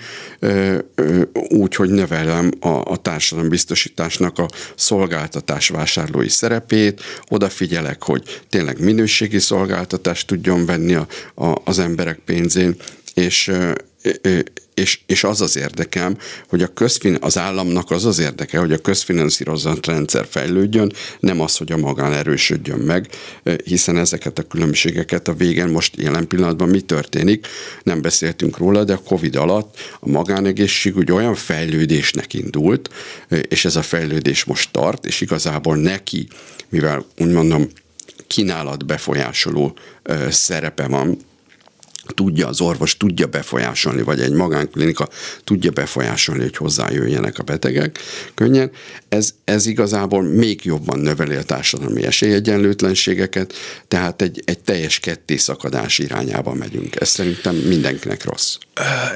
úgy, hogy növelem a, a társadalombiztosításnak a szolgáltatás vásárlói szerepét, odafigyelek, hogy tényleg minőség minőségi szolgáltatást tudjon venni a, a, az emberek pénzén, és és, és az az érdekem, hogy a közfin, az államnak az az érdeke, hogy a közfinanszírozott rendszer fejlődjön, nem az, hogy a magán erősödjön meg, hiszen ezeket a különbségeket a végén most jelen pillanatban mi történik, nem beszéltünk róla, de a Covid alatt a magánegészségügy olyan fejlődésnek indult, és ez a fejlődés most tart, és igazából neki, mivel úgy mondom, kínálat befolyásoló szerepe van, tudja, az orvos tudja befolyásolni, vagy egy magánklinika tudja befolyásolni, hogy hozzájöjjenek a betegek könnyen, ez, ez igazából még jobban növeli a társadalmi esélyegyenlőtlenségeket, tehát egy, egy teljes kettészakadás irányába megyünk. Ez szerintem mindenkinek rossz.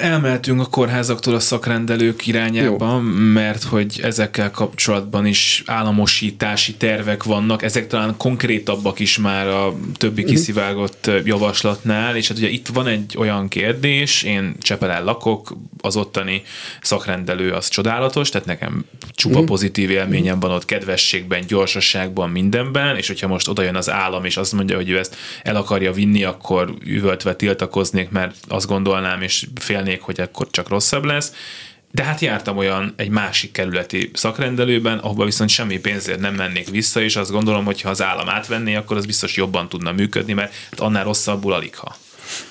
Elmehetünk a kórházaktól a szakrendelők irányába, Jó. mert hogy ezekkel kapcsolatban is államosítási tervek vannak, ezek talán konkrétabbak is már a többi mhm. kiszivárgott javaslatnál, és hát ugye itt van egy olyan kérdés, én Csepelen lakok, az ottani szakrendelő az csodálatos, tehát nekem csupa mm. pozitív élményem van ott kedvességben, gyorsaságban, mindenben, és hogyha most oda jön az állam, és azt mondja, hogy ő ezt el akarja vinni, akkor üvöltve tiltakoznék, mert azt gondolnám, és félnék, hogy akkor csak rosszabb lesz. De hát jártam olyan egy másik kerületi szakrendelőben, ahova viszont semmi pénzért nem mennék vissza, és azt gondolom, hogy ha az állam átvenné, akkor az biztos jobban tudna működni, mert hát annál rosszabbul alig ha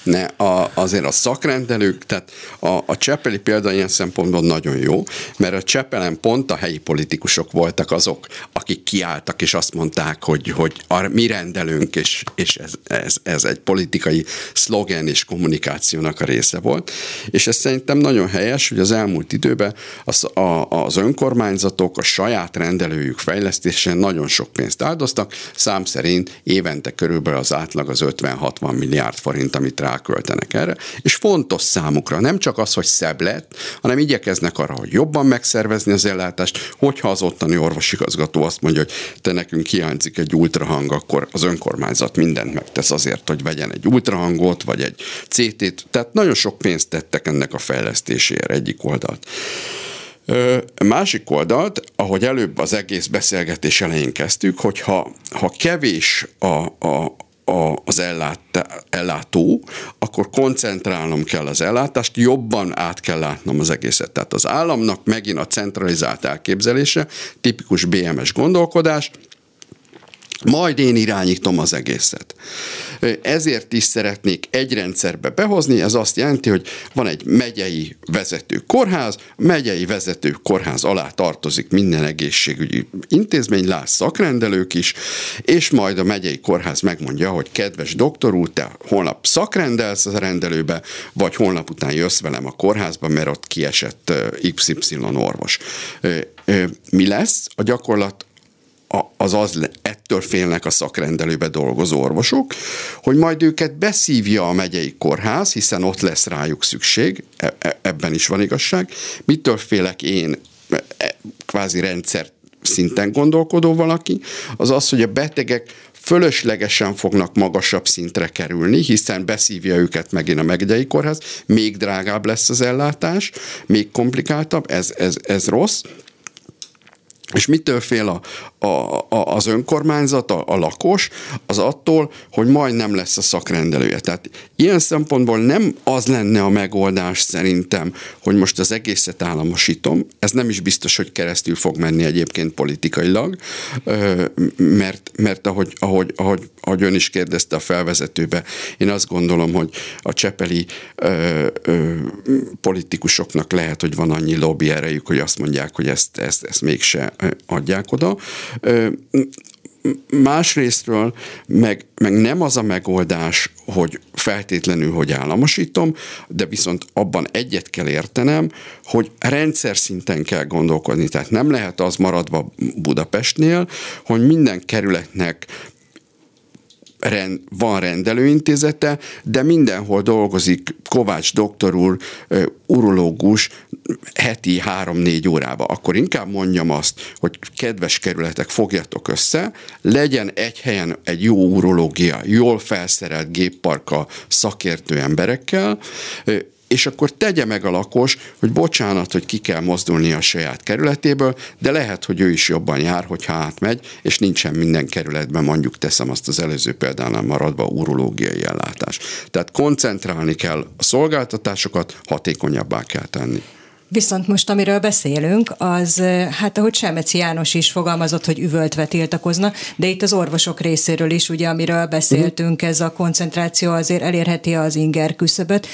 ne, a, azért a szakrendelők, tehát a, a Csepeli példa ilyen szempontból nagyon jó, mert a Csepelen pont a helyi politikusok voltak azok, akik kiálltak, és azt mondták, hogy, hogy a, mi rendelünk, és, és ez, ez, ez egy politikai szlogen és kommunikációnak a része volt. És ez szerintem nagyon helyes, hogy az elmúlt időben az, a, az önkormányzatok a saját rendelőjük fejlesztésén nagyon sok pénzt áldoztak, szám szerint évente körülbelül az átlag az 50-60 milliárd forint, amit amit ráköltenek erre, és fontos számukra. Nem csak az, hogy szebb lett, hanem igyekeznek arra, hogy jobban megszervezni az ellátást, hogyha az ottani orvosigazgató azt mondja, hogy te nekünk hiányzik egy ultrahang, akkor az önkormányzat mindent megtesz azért, hogy vegyen egy ultrahangot, vagy egy CT-t, tehát nagyon sok pénzt tettek ennek a fejlesztésére egyik oldalt. Másik oldalt, ahogy előbb az egész beszélgetés elején kezdtük, hogyha ha kevés a, a, a, az ellátá, ellátó, akkor koncentrálnom kell az ellátást, jobban át kell látnom az egészet. Tehát az államnak megint a centralizált elképzelése, tipikus BMS gondolkodás, majd én irányítom az egészet. Ezért is szeretnék egy rendszerbe behozni, ez azt jelenti, hogy van egy megyei vezető kórház, megyei vezető kórház alá tartozik minden egészségügyi intézmény, láss szakrendelők is, és majd a megyei kórház megmondja, hogy kedves doktor úr, te holnap szakrendelsz a rendelőbe, vagy holnap után jössz velem a kórházba, mert ott kiesett XY orvos. Mi lesz? A gyakorlat az az, ettől félnek a szakrendelőbe dolgozó orvosok, hogy majd őket beszívja a megyei kórház, hiszen ott lesz rájuk szükség, e, e, ebben is van igazság. Mitől félek én e, kvázi rendszer szinten gondolkodó valaki, az az, hogy a betegek fölöslegesen fognak magasabb szintre kerülni, hiszen beszívja őket megint a megyei kórház, még drágább lesz az ellátás, még komplikáltabb, ez, ez, ez rossz, és mitől fél a, a, a, az önkormányzat, a, a lakos, az attól, hogy majd nem lesz a szakrendelője. Tehát ilyen szempontból nem az lenne a megoldás szerintem, hogy most az egészet államosítom, ez nem is biztos, hogy keresztül fog menni egyébként politikailag, mert, mert ahogy, ahogy, ahogy, ahogy ön is kérdezte a felvezetőbe, én azt gondolom, hogy a csepeli ö, ö, politikusoknak lehet, hogy van annyi lobby erejük, hogy azt mondják, hogy ezt, ezt, ezt mégse adják oda. Másrésztről meg, meg nem az a megoldás, hogy feltétlenül, hogy államosítom, de viszont abban egyet kell értenem, hogy rendszer szinten kell gondolkodni. Tehát nem lehet az maradva Budapestnél, hogy minden kerületnek rend, van rendelőintézete, de mindenhol dolgozik Kovács doktor úr, urológus heti három-négy órába. Akkor inkább mondjam azt, hogy kedves kerületek, fogjatok össze, legyen egy helyen egy jó urológia, jól felszerelt gépparka szakértő emberekkel, és akkor tegye meg a lakos, hogy bocsánat, hogy ki kell mozdulni a saját kerületéből, de lehet, hogy ő is jobban jár, hogyha átmegy, és nincsen minden kerületben, mondjuk teszem azt az előző példánál maradva urológiai ellátás. Tehát koncentrálni kell a szolgáltatásokat, hatékonyabbá kell tenni. Viszont most, amiről beszélünk, az, hát ahogy Selmeci János is fogalmazott, hogy üvöltve tiltakozna, de itt az orvosok részéről is, ugye, amiről beszéltünk, ez a koncentráció azért elérheti az inger küszöböt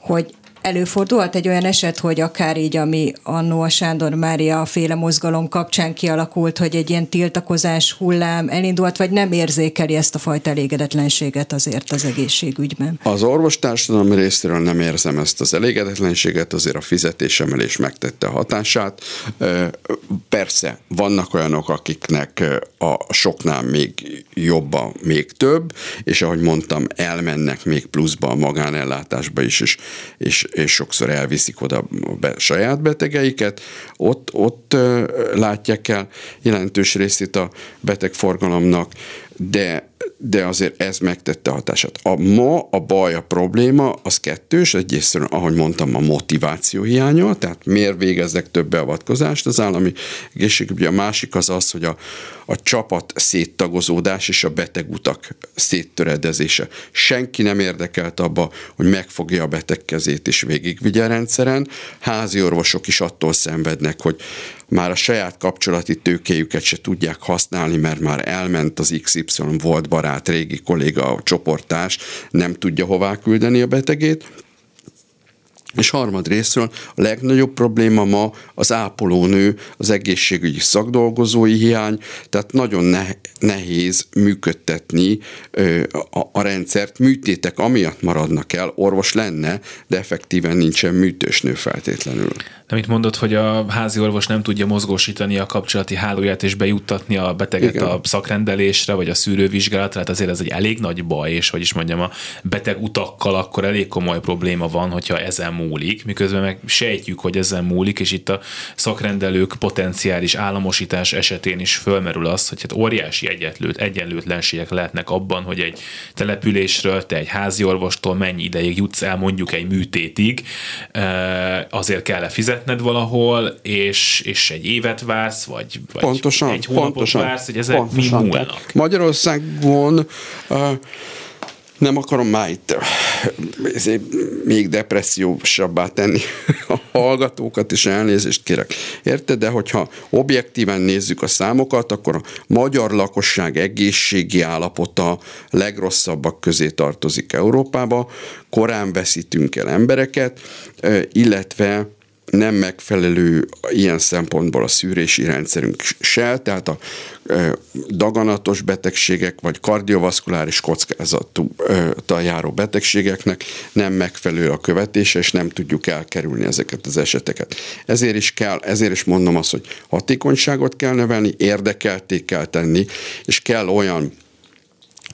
hogy Előfordulhat egy olyan eset, hogy akár így, ami annó a Sándor Mária féle mozgalom kapcsán kialakult, hogy egy ilyen tiltakozás hullám elindult, vagy nem érzékeli ezt a fajta elégedetlenséget azért az egészségügyben? Az orvostársadalom részéről nem érzem ezt az elégedetlenséget, azért a fizetésemelés megtette a hatását. Persze, vannak olyanok, akiknek a soknál még jobban még több, és ahogy mondtam, elmennek még pluszba a magánellátásba is, és, és és sokszor elviszik oda be, saját betegeiket, ott, ott látják el jelentős részét a betegforgalomnak, de de azért ez megtette hatását. A ma a baj, a probléma az kettős, egyrészt, ahogy mondtam, a motiváció hiánya, tehát miért végeznek több beavatkozást az állami egészségügyi, a másik az az, hogy a, a csapat széttagozódás és a betegutak széttöredezése. Senki nem érdekelt abba, hogy megfogja a beteg kezét és végigvigye a rendszeren. Házi orvosok is attól szenvednek, hogy már a saját kapcsolati tőkéjüket se tudják használni, mert már elment az XY volt barát, régi kolléga, csoportás, nem tudja hová küldeni a betegét, és harmad részről a legnagyobb probléma ma az ápolónő, az egészségügyi szakdolgozói hiány, tehát nagyon nehéz működtetni a, rendszert. Műtétek amiatt maradnak el, orvos lenne, de effektíven nincsen műtősnő feltétlenül. Amit mondod, hogy a házi orvos nem tudja mozgósítani a kapcsolati hálóját és bejuttatni a beteget Igen. a szakrendelésre, vagy a szűrővizsgálatra, tehát azért ez egy elég nagy baj, és hogy is mondjam, a beteg utakkal akkor elég komoly probléma van, hogyha ezen múlik, miközben meg sejtjük, hogy ezen múlik, és itt a szakrendelők potenciális államosítás esetén is fölmerül az, hogy hát óriási egyenlőt, egyenlőtlenségek lehetnek abban, hogy egy településről, te egy házi orvostól mennyi ideig jutsz el mondjuk egy műtétig, azért kell fizetned valahol, és, és egy évet vársz, vagy, vagy pontosan, egy hónapot pontosan, vársz, hogy ezek pontosan. mi múlnak. Magyarországon uh, nem akarom már itt még depressziósabbá tenni a hallgatókat, és elnézést kérek. Érted? De hogyha objektíven nézzük a számokat, akkor a magyar lakosság egészségi állapota legrosszabbak közé tartozik Európába, korán veszítünk el embereket, illetve nem megfelelő ilyen szempontból a szűrési rendszerünk se, tehát a daganatos betegségek vagy kardiovaszkuláris kockázattal járó betegségeknek nem megfelelő a követése, és nem tudjuk elkerülni ezeket az eseteket. Ezért is kell, ezért is mondom azt, hogy hatékonyságot kell növelni, érdekelték kell tenni, és kell olyan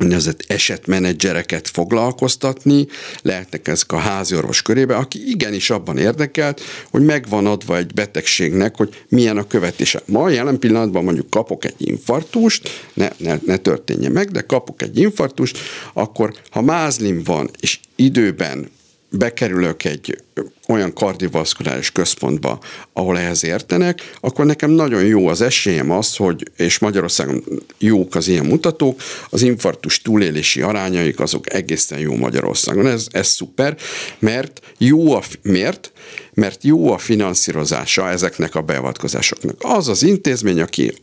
úgynevezett esetmenedzsereket foglalkoztatni, lehetnek ezek a háziorvos körébe, aki igenis abban érdekelt, hogy megvan adva egy betegségnek, hogy milyen a követése. Ma jelen pillanatban mondjuk kapok egy infartust, ne, ne, ne történje meg, de kapok egy infartust, akkor ha mázlim van, és időben bekerülök egy olyan kardiovaszkuláris központba, ahol ehhez értenek, akkor nekem nagyon jó az esélyem az, hogy, és Magyarországon jók az ilyen mutatók, az infarktus túlélési arányaik azok egészen jó Magyarországon. Ez, ez szuper, mert jó a, miért? Mert jó a finanszírozása ezeknek a beavatkozásoknak. Az az intézmény, aki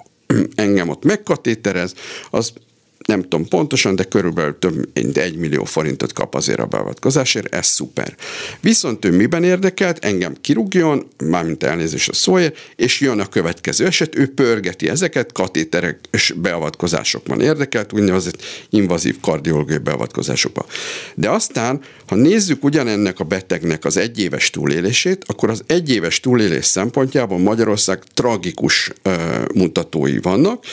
engem ott megkatéterez, az nem tudom pontosan, de körülbelül több mint egy millió forintot kap azért a beavatkozásért, ez szuper. Viszont ő miben érdekelt, engem kirúgjon, mármint elnézést a szóért, és jön a következő eset, ő pörgeti ezeket, katéterek és beavatkozásokban érdekelt, úgynevezett invazív kardiológiai beavatkozásokban. De aztán, ha nézzük ugyanennek a betegnek az egyéves túlélését, akkor az egyéves túlélés szempontjából Magyarország tragikus uh, mutatói vannak,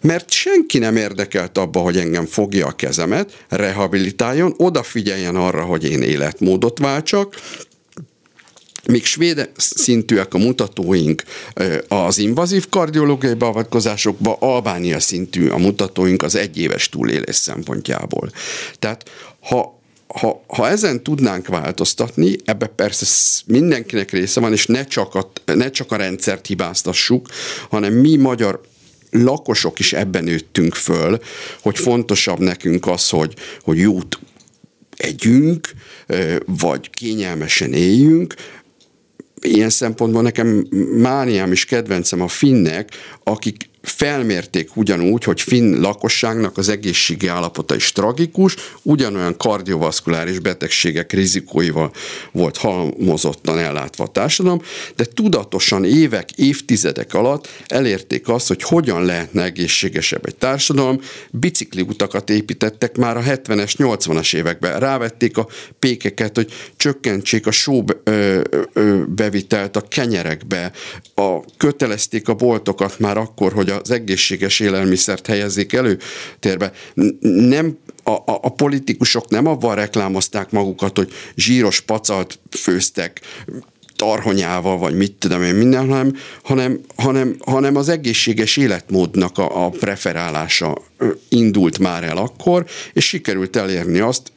mert senki nem érdekelt abban, abba, hogy engem fogja a kezemet, rehabilitáljon, odafigyeljen arra, hogy én életmódot váltsak, Míg svéd szintűek a mutatóink az invazív kardiológiai beavatkozásokban, Albánia szintű a mutatóink az egyéves túlélés szempontjából. Tehát ha ha, ha ezen tudnánk változtatni, ebbe persze mindenkinek része van, és ne csak a, ne csak a rendszert hibáztassuk, hanem mi magyar lakosok is ebben nőttünk föl, hogy fontosabb nekünk az, hogy, hogy jót együnk, vagy kényelmesen éljünk, ilyen szempontból nekem mániám is kedvencem a finnek, akik felmérték ugyanúgy, hogy finn lakosságnak az egészségi állapota is tragikus, ugyanolyan kardiovaszkuláris betegségek rizikóival volt halmozottan ellátva a társadalom, de tudatosan évek, évtizedek alatt elérték azt, hogy hogyan lehetne egészségesebb egy társadalom, bicikliutakat építettek már a 70-es, 80-as években, rávették a pékeket, hogy csökkentsék a só bevitelt a kenyerekbe, a, kötelezték a boltokat már akkor, hogy az egészséges élelmiszert helyezik előtérbe. Nem a, a, a politikusok nem avval reklámozták magukat, hogy zsíros pacalt főztek, tarhonyával, vagy mit tudom én minden, hanem, hanem, hanem, hanem az egészséges életmódnak a, a preferálása indult már el akkor, és sikerült elérni azt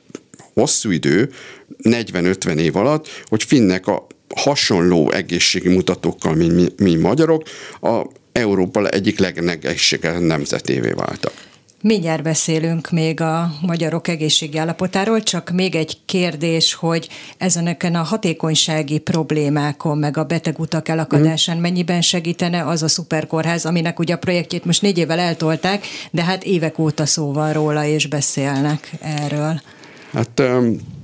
hosszú idő, 40-50 év alatt, hogy finnek a hasonló egészségi mutatókkal, mint mi, mi magyarok, a Európa egyik legnegészségesebb nemzetévé váltak. Mindjárt beszélünk még a magyarok egészségi állapotáról, csak még egy kérdés, hogy ezeneken a hatékonysági problémákon, meg a betegutak elakadásán mm. mennyiben segítene az a szuperkórház, aminek ugye a projektjét most négy évvel eltolták, de hát évek óta szó van róla, és beszélnek erről. Hát um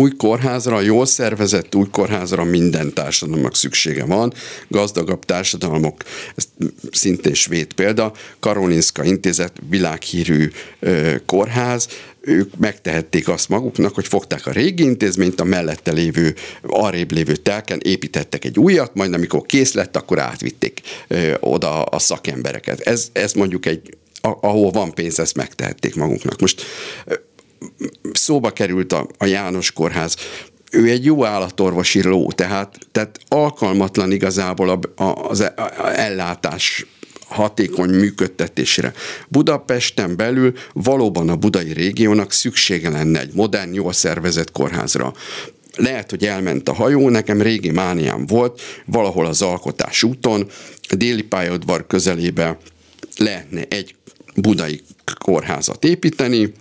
új kórházra, jól szervezett új kórházra minden társadalomnak szüksége van. Gazdagabb társadalmak, ez szintén svéd példa, Karolinska intézet, világhírű ö, kórház, ők megtehették azt maguknak, hogy fogták a régi intézményt, a mellette lévő, arrébb lévő telken építettek egy újat, majd amikor kész lett, akkor átvitték ö, oda a szakembereket. Ez, ez mondjuk egy ahol van pénz, ezt megtehették maguknak. Most szóba került a, a János Kórház, ő egy jó állatorvosi ló, tehát, tehát alkalmatlan igazából a, a, az a ellátás hatékony működtetésére. Budapesten belül valóban a budai régiónak szüksége lenne egy modern, jól szervezett kórházra lehet, hogy elment a hajó, nekem régi mániám volt, valahol az alkotás úton, a déli pályaudvar közelébe lehetne egy budai kórházat építeni,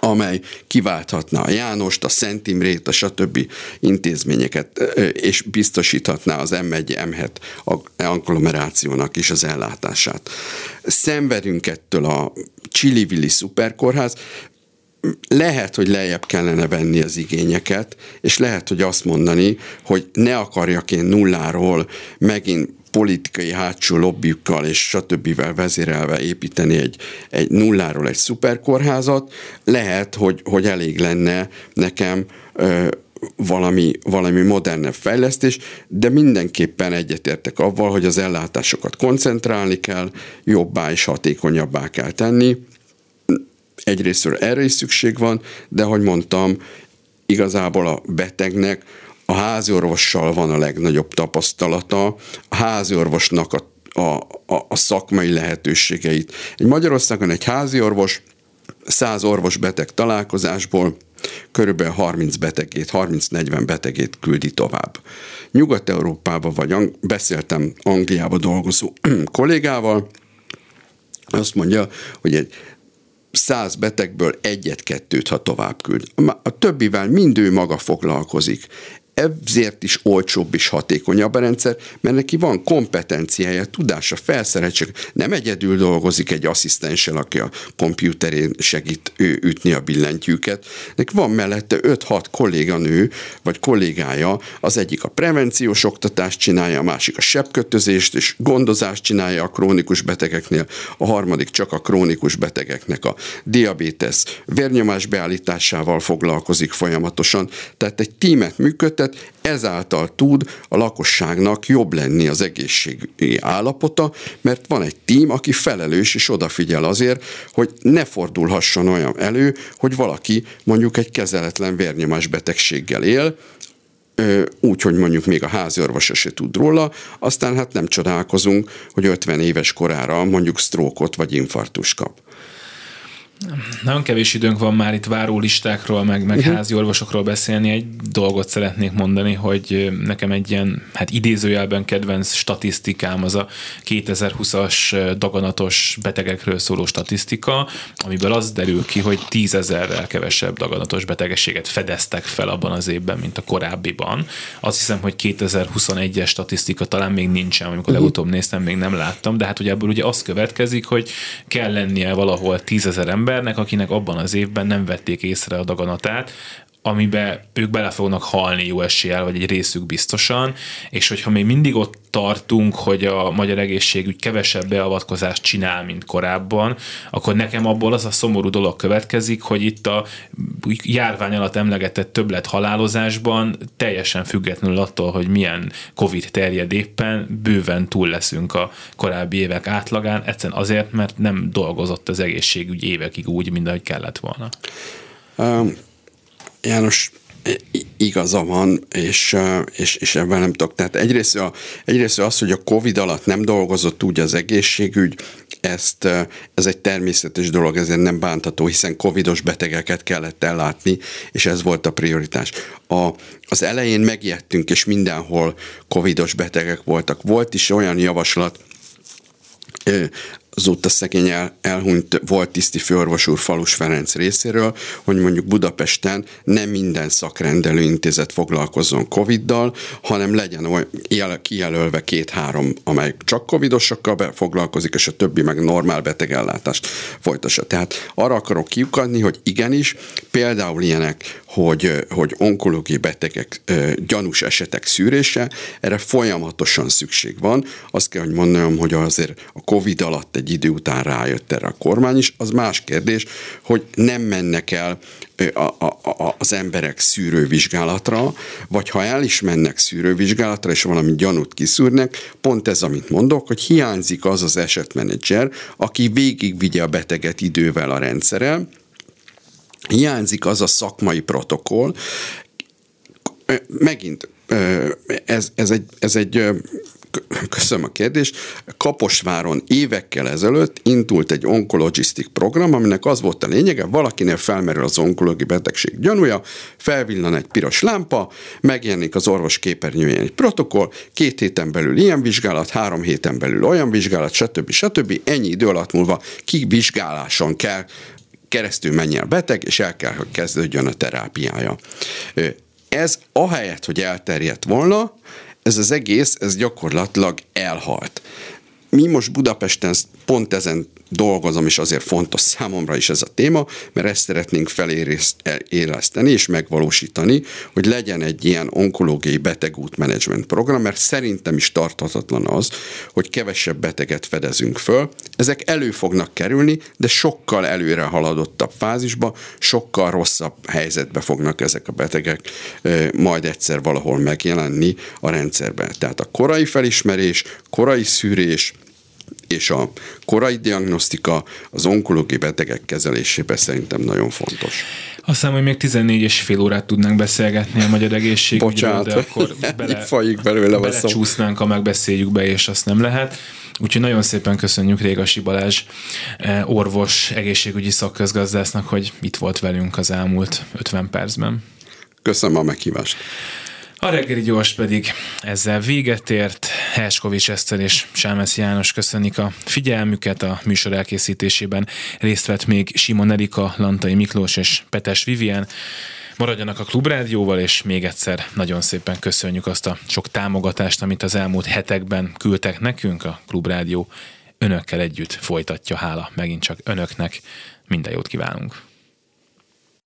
amely kiválthatna a Jánost, a Szent Imrét, a stb. intézményeket, és biztosíthatná az M1 m agglomerációnak is az ellátását. Szenvedünk ettől a Csili-Vili szuperkórház, lehet, hogy lejjebb kellene venni az igényeket, és lehet, hogy azt mondani, hogy ne akarjak én nulláról megint politikai hátsó lobbyukkal és stb. vezérelve építeni egy, egy nulláról egy szuperkórházat, lehet, hogy, hogy elég lenne nekem ö, valami, valami modernebb fejlesztés, de mindenképpen egyetértek avval, hogy az ellátásokat koncentrálni kell, jobbá és hatékonyabbá kell tenni. Egyrésztről erre is szükség van, de ahogy mondtam, igazából a betegnek a háziorvossal van a legnagyobb tapasztalata, a háziorvosnak a, a, a, a szakmai lehetőségeit. Egy Magyarországon egy háziorvos 100 orvos-beteg találkozásból körülbelül 30 betegét, 30-40 betegét küldi tovább. Nyugat-Európában vagy ang- beszéltem Angliába dolgozó <clears throat> kollégával, azt mondja, hogy egy száz betegből egyet-kettőt, ha tovább küld. A többivel mind ő maga foglalkozik ezért is olcsóbb és hatékonyabb a rendszer, mert neki van kompetenciája, tudása, felszereltség. Nem egyedül dolgozik egy asszisztenssel, aki a kompjúterén segít ő ütni a billentyűket. Neki van mellette 5-6 kolléganő, vagy kollégája, az egyik a prevenciós oktatást csinálja, a másik a sebkötözést és gondozást csinálja a krónikus betegeknél, a harmadik csak a krónikus betegeknek a diabétesz vérnyomás beállításával foglalkozik folyamatosan. Tehát egy tímet működtet, területet, ezáltal tud a lakosságnak jobb lenni az egészségi állapota, mert van egy tím, aki felelős és odafigyel azért, hogy ne fordulhasson olyan elő, hogy valaki mondjuk egy kezeletlen vérnyomás betegséggel él, úgy, hogy mondjuk még a háziorvosa se tud róla, aztán hát nem csodálkozunk, hogy 50 éves korára mondjuk sztrókot vagy infartus kap. Nagyon kevés időnk van már itt várólistákról, meg, meg uh-huh. házi orvosokról beszélni. Egy dolgot szeretnék mondani, hogy nekem egy ilyen, hát idézőjelben kedvenc statisztikám az a 2020-as daganatos betegekről szóló statisztika, amiből az derül ki, hogy tízezerrel kevesebb daganatos betegséget fedeztek fel abban az évben, mint a korábbiban. Azt hiszem, hogy 2021-es statisztika talán még nincsen, amikor uh-huh. legutóbb néztem, még nem láttam, de hát ugye ebből ugye az következik, hogy kell lennie valahol tízezer ember, embernek, akinek abban az évben nem vették észre a daganatát, amiben ők bele fognak halni jó eséllyel, vagy egy részük biztosan, és hogyha még mindig ott tartunk, hogy a magyar egészségügy kevesebb beavatkozást csinál, mint korábban, akkor nekem abból az a szomorú dolog következik, hogy itt a járvány alatt emlegetett többlet halálozásban teljesen függetlenül attól, hogy milyen Covid terjed éppen, bőven túl leszünk a korábbi évek átlagán, egyszerűen azért, mert nem dolgozott az egészségügy évekig úgy, mint ahogy kellett volna. János igaza van, és, és, és ebben nem tudok. Tehát egyrészt, a, egyrészt az, hogy a Covid alatt nem dolgozott úgy az egészségügy, ezt, ez egy természetes dolog, ezért nem bántható, hiszen covidos betegeket kellett ellátni, és ez volt a prioritás. A, az elején megijedtünk, és mindenhol covidos betegek voltak. Volt is olyan javaslat, azóta szegény el, elhunyt volt tiszti főorvos úr Falus Ferenc részéről, hogy mondjuk Budapesten nem minden szakrendelő intézet foglalkozzon Covid-dal, hanem legyen olyan kijelölve két-három, amely csak covidosokkal foglalkozik, és a többi meg normál betegellátást folytassa. Tehát arra akarok kiukadni, hogy igenis, például ilyenek, hogy, hogy onkológiai betegek gyanús esetek szűrése, erre folyamatosan szükség van. Azt kell, hogy mondjam, hogy azért a Covid alatt egy idő után rájött erre a kormány is. Az más kérdés, hogy nem mennek el a, a, a, az emberek szűrővizsgálatra, vagy ha el is mennek szűrővizsgálatra, és valami gyanút kiszűrnek, pont ez, amit mondok, hogy hiányzik az az esetmenedzser, aki végigvigye a beteget idővel a rendszerrel, hiányzik az a szakmai protokoll, megint, ez, ez egy, ez egy köszönöm a kérdést, Kaposváron évekkel ezelőtt indult egy onkologisztik program, aminek az volt a lényege, valakinél felmerül az onkológiai betegség gyanúja, felvillan egy piros lámpa, megjelenik az orvos képernyőjén egy protokoll, két héten belül ilyen vizsgálat, három héten belül olyan vizsgálat, stb. stb. Ennyi idő alatt múlva kivizsgáláson kell keresztül menjen a beteg, és el kell, hogy kezdődjön a terápiája. Ez ahelyett, hogy elterjedt volna, ez az egész, ez gyakorlatilag elhalt. Mi most Budapesten pont ezen dolgozom, és azért fontos számomra is ez a téma, mert ezt szeretnénk feléleszteni és megvalósítani, hogy legyen egy ilyen onkológiai betegútmenedzsment program, mert szerintem is tarthatatlan az, hogy kevesebb beteget fedezünk föl. Ezek elő fognak kerülni, de sokkal előre haladottabb fázisba, sokkal rosszabb helyzetbe fognak ezek a betegek majd egyszer valahol megjelenni a rendszerben. Tehát a korai felismerés, korai szűrés, és a korai diagnosztika az onkológiai betegek kezelésében szerintem nagyon fontos. Azt hiszem, hogy még 14 és fél órát tudnánk beszélgetni a magyar egészségügyről, de akkor <laughs> bele, belőle belecsúsznánk, ha megbeszéljük be, és azt nem lehet. Úgyhogy nagyon szépen köszönjük Régasi Balázs eh, orvos egészségügyi szakközgazdásznak, hogy itt volt velünk az elmúlt 50 percben. Köszönöm a meghívást. A reggeli gyors pedig ezzel véget ért. Herskovics Eszter és Sámesz János köszönik a figyelmüket a műsor elkészítésében. Részt vett még Simon Erika, Lantai Miklós és Petes Vivien. Maradjanak a Klubrádióval, és még egyszer nagyon szépen köszönjük azt a sok támogatást, amit az elmúlt hetekben küldtek nekünk. A Klubrádió önökkel együtt folytatja, hála megint csak önöknek. Minden jót kívánunk!